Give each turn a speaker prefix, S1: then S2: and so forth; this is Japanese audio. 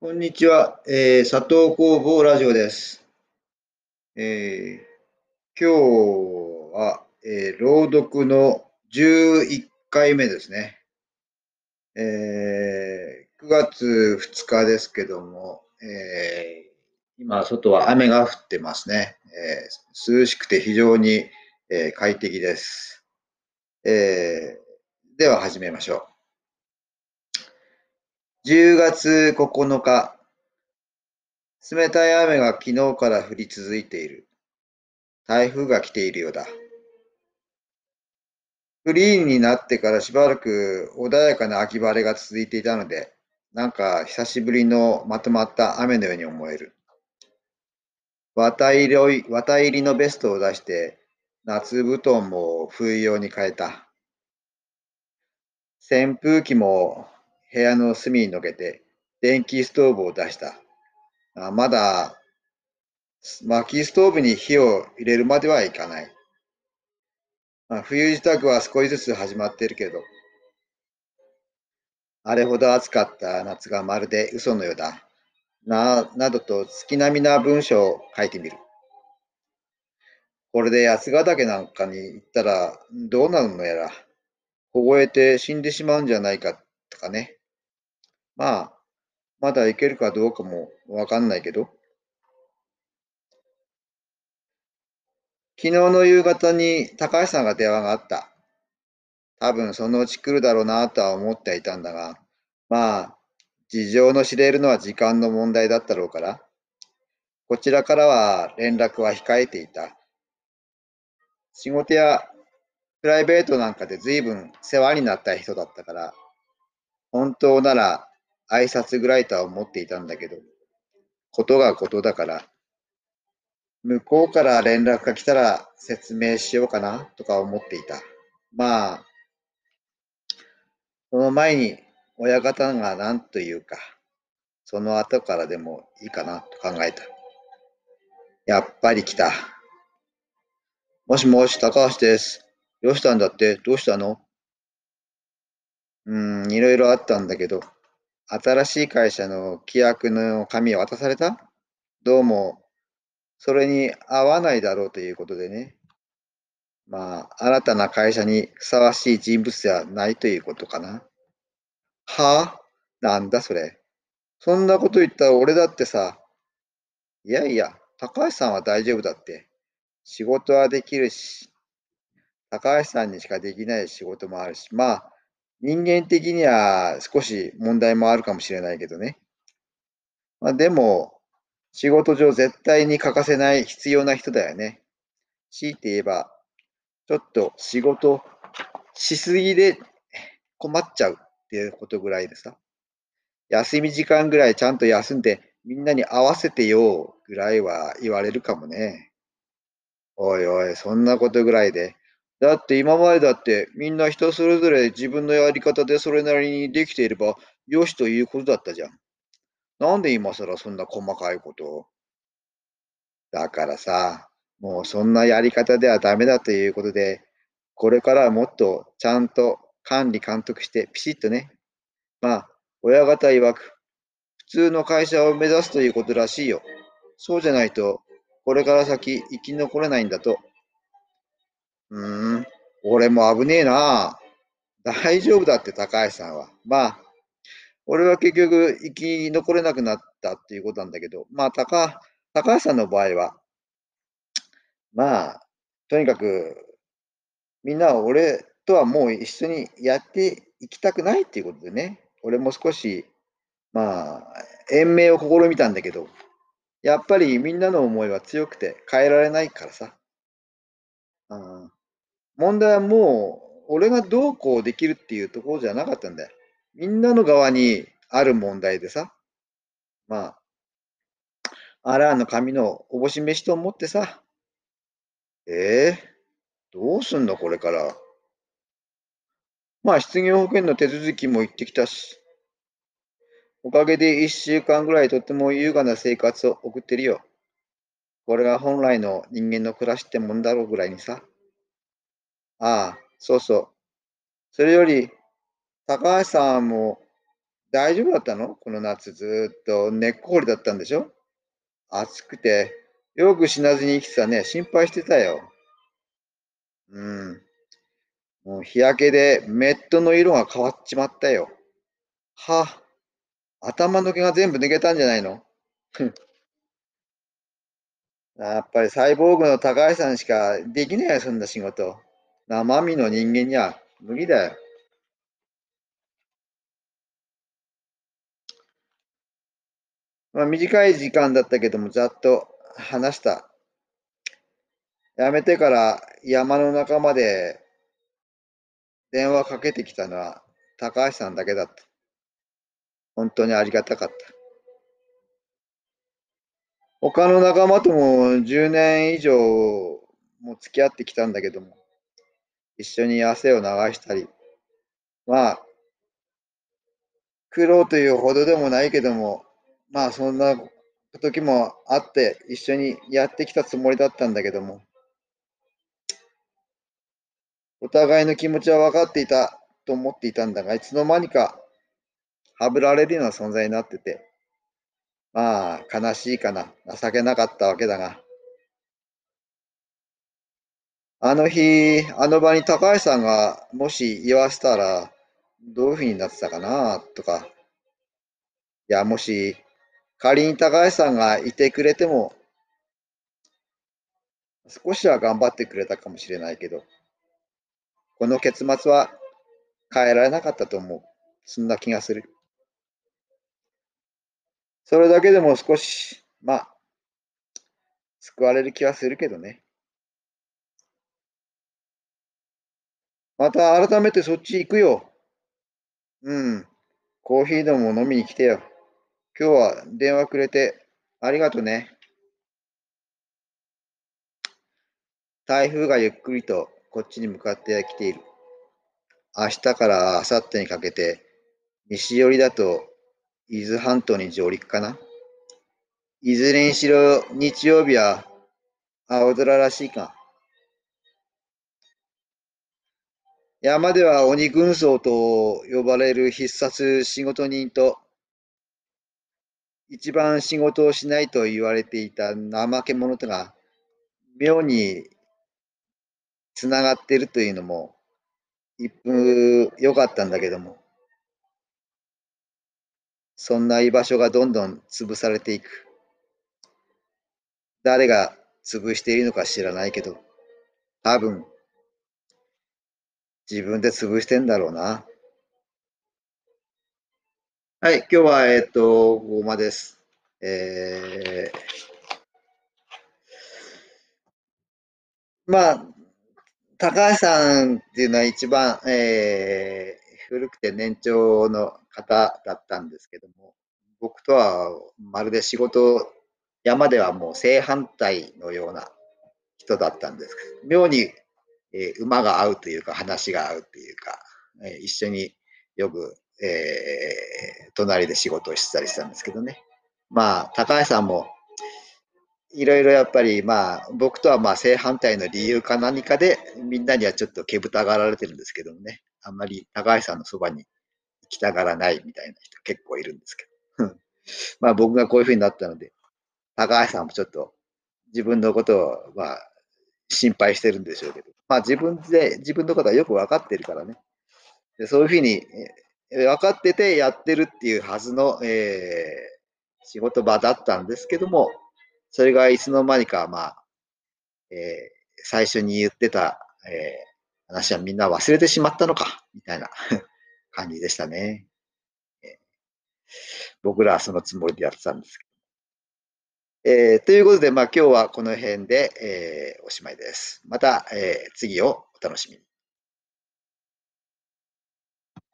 S1: こんにちは、えー、佐藤工房ラジオです。えー、今日は、えー、朗読の11回目ですね。えー、9月2日ですけども、えー、今、外は雨が降ってますね。えー、涼しくて非常に、えー、快適です。えー、では始めましょう。10月9日、冷たい雨が昨日から降り続いている。台風が来ているようだ。グリーンになってからしばらく穏やかな秋晴れが続いていたので、なんか久しぶりのまとまった雨のように思える。綿入り綿入りのベストを出して、夏布団も冬用に変えた。扇風機も部屋の隅にのけて電気ストーブを出した。あまだ薪ストーブに火を入れるまではいかない。まあ、冬支度は少しずつ始まっているけど、あれほど暑かった夏がまるで嘘のようだ。な、などと月並みな文章を書いてみる。これで八ヶ岳なんかに行ったらどうなるのやら、凍えて死んでしまうんじゃないかとかね。まあ、まだいけるかどうかもわかんないけど。昨日の夕方に高橋さんが電話があった。多分そのうち来るだろうなとは思っていたんだが、まあ、事情の知れるのは時間の問題だったろうから、こちらからは連絡は控えていた。仕事やプライベートなんかで随分世話になった人だったから、本当なら挨拶ぐらいとは思っていたんだけど、ことがことだから、向こうから連絡が来たら説明しようかなとか思っていた。まあ、その前に親方が何というか、その後からでもいいかなと考えた。やっぱり来た。もしもし、高橋です。どうしたんだって？どうしたの？うん、いろいろあったんだけど、新しい会社の規約の紙を渡された？どうも、それに合わないだろうということでね。まあ、新たな会社にふさわしい人物ではないということかな。はあ？なんだそれ。そんなこと言ったら俺だってさ、いやいや、高橋さんは大丈夫だって。仕事はできるし、高橋さんにしかできない仕事もあるし、まあ、人間的には少し問題もあるかもしれないけどね。まあ、でも、仕事上絶対に欠かせない必要な人だよね。強いて言えば、ちょっと仕事しすぎで困っちゃうっていうことぐらいでさ。休み時間ぐらいちゃんと休んでみんなに合わせてようぐらいは言われるかもね。おいおい、そんなことぐらいでだって今までだってみんな人それぞれ自分のやり方でそれなりにできていればよしということだったじゃん。なんで今更そんな細かいことを？だからさ、もうそんなやり方ではダメだということで、これからはもっとちゃんと管理監督してピシッとね。まあ、親方曰く、普通の会社を目指すということらしいよ。そうじゃないと、これから先生き残れないんだと。うん、俺も危ねえな。大丈夫だって高橋さんは。まあ、俺は結局生き残れなくなったっていうことなんだけど、まあ高、高橋さんの場合は、まあ、とにかく、みんなは俺とはもう一緒にやっていきたくないっていうことでね、俺も少し、まあ、延命を試みたんだけど、やっぱりみんなの思いは強くて変えられないからさ。うん、問題はもう、俺がどうこうできるっていうところじゃなかったんだよ。みんなの側にある問題でさ。まあ、アラーの紙のおぼし飯と思ってさ。ええー、どうすんのこれから。まあ、失業保険の手続きも行ってきたし。おかげで一週間ぐらいとっても優雅な生活を送ってるよ。これが本来の人間の暮らしってもんだろうぐらいにさ。ああ、そうそう。それより、高橋さんも大丈夫だったの？この夏ずっと根っこ掘りだったんでしょ？暑くて、よく死なずに生きてたね。心配してたよ。うん。もう日焼けでメットの色が変わっちまったよ。はあ頭の毛が全部抜けたんじゃないの？やっぱりサイボーグの高橋さんしかできないよ、そんな仕事。生身の人間には無理だよ。まあ、短い時間だったけども、ざっと話した。辞めてから山の中まで電話かけてきたのは高橋さんだけだった。本当にありがたかった。他の仲間とも10年以上も付き合ってきたんだけども、一緒に汗を流したり、まあ、苦労というほどでもないけども、まあそんな時もあって一緒にやってきたつもりだったんだけども、お互いの気持ちは分かっていたと思っていたんだが、いつの間にかはぶられるような存在になってて、まあ、悲しいかな、情けなかったわけだが、あの日、あの場に高橋さんがもし言わせたら、どういうふうになってたかな、とか、いや、もし、仮に高橋さんがいてくれても、少しは頑張ってくれたかもしれないけど、この結末は変えられなかったと思う。そんな気がする。それだけでも少し、まあ、救われる気はするけどね。また改めてそっち行くよ。うん。コーヒーでも飲みに来てよ。今日は電話くれてありがとね。台風がゆっくりとこっちに向かってきている。明日から明後日にかけて西寄りだと伊豆半島に上陸かないずれにしろ日曜日は青空らしいか。山では鬼軍曹と呼ばれる必殺仕事人と一番仕事をしないと言われていた怠け者とが妙につながってるというのも一風良かったんだけどもそんな居場所がどんどん潰されていく。誰が潰しているのか知らないけど、多分、自分で潰してんだろうな。はい、今日は、えっ、と、ここまです。えー、まあ、高橋さんっていうのは一番、えー、古くて年長の方だったんですけども、僕とはまるで仕事、山ではもう正反対のような人だったんです、妙に、えー、馬が合うというか、話が合うというか、えー、一緒によく、えー、隣で仕事をしてたりしたんですけどね。まあ、高橋さんも、いろいろやっぱり、まあ、僕とはまあ正反対の理由か何かで、みんなにはちょっとけぶたがられてるんですけどもね。あんまり高橋さんのそばに行きたがらないみたいな人結構いるんですけど。まあ僕がこういうふうになったので、高橋さんもちょっと自分のことをまあ心配してるんでしょうけど、まあ自分で自分のことはよく分かってるからね。でそういうふうに、えー、分かっててやってるっていうはずの、えー、仕事場だったんですけども、それがいつの間にか、まあ、えー、最初に言ってた、え話はみんな忘れてしまったのか、みたいな 感じでしたね。僕らはそのつもりでやってたんですけど。えー、ということで、まあ今日はこの辺で、えー、おしまいです。また、えー、次をお楽しみに。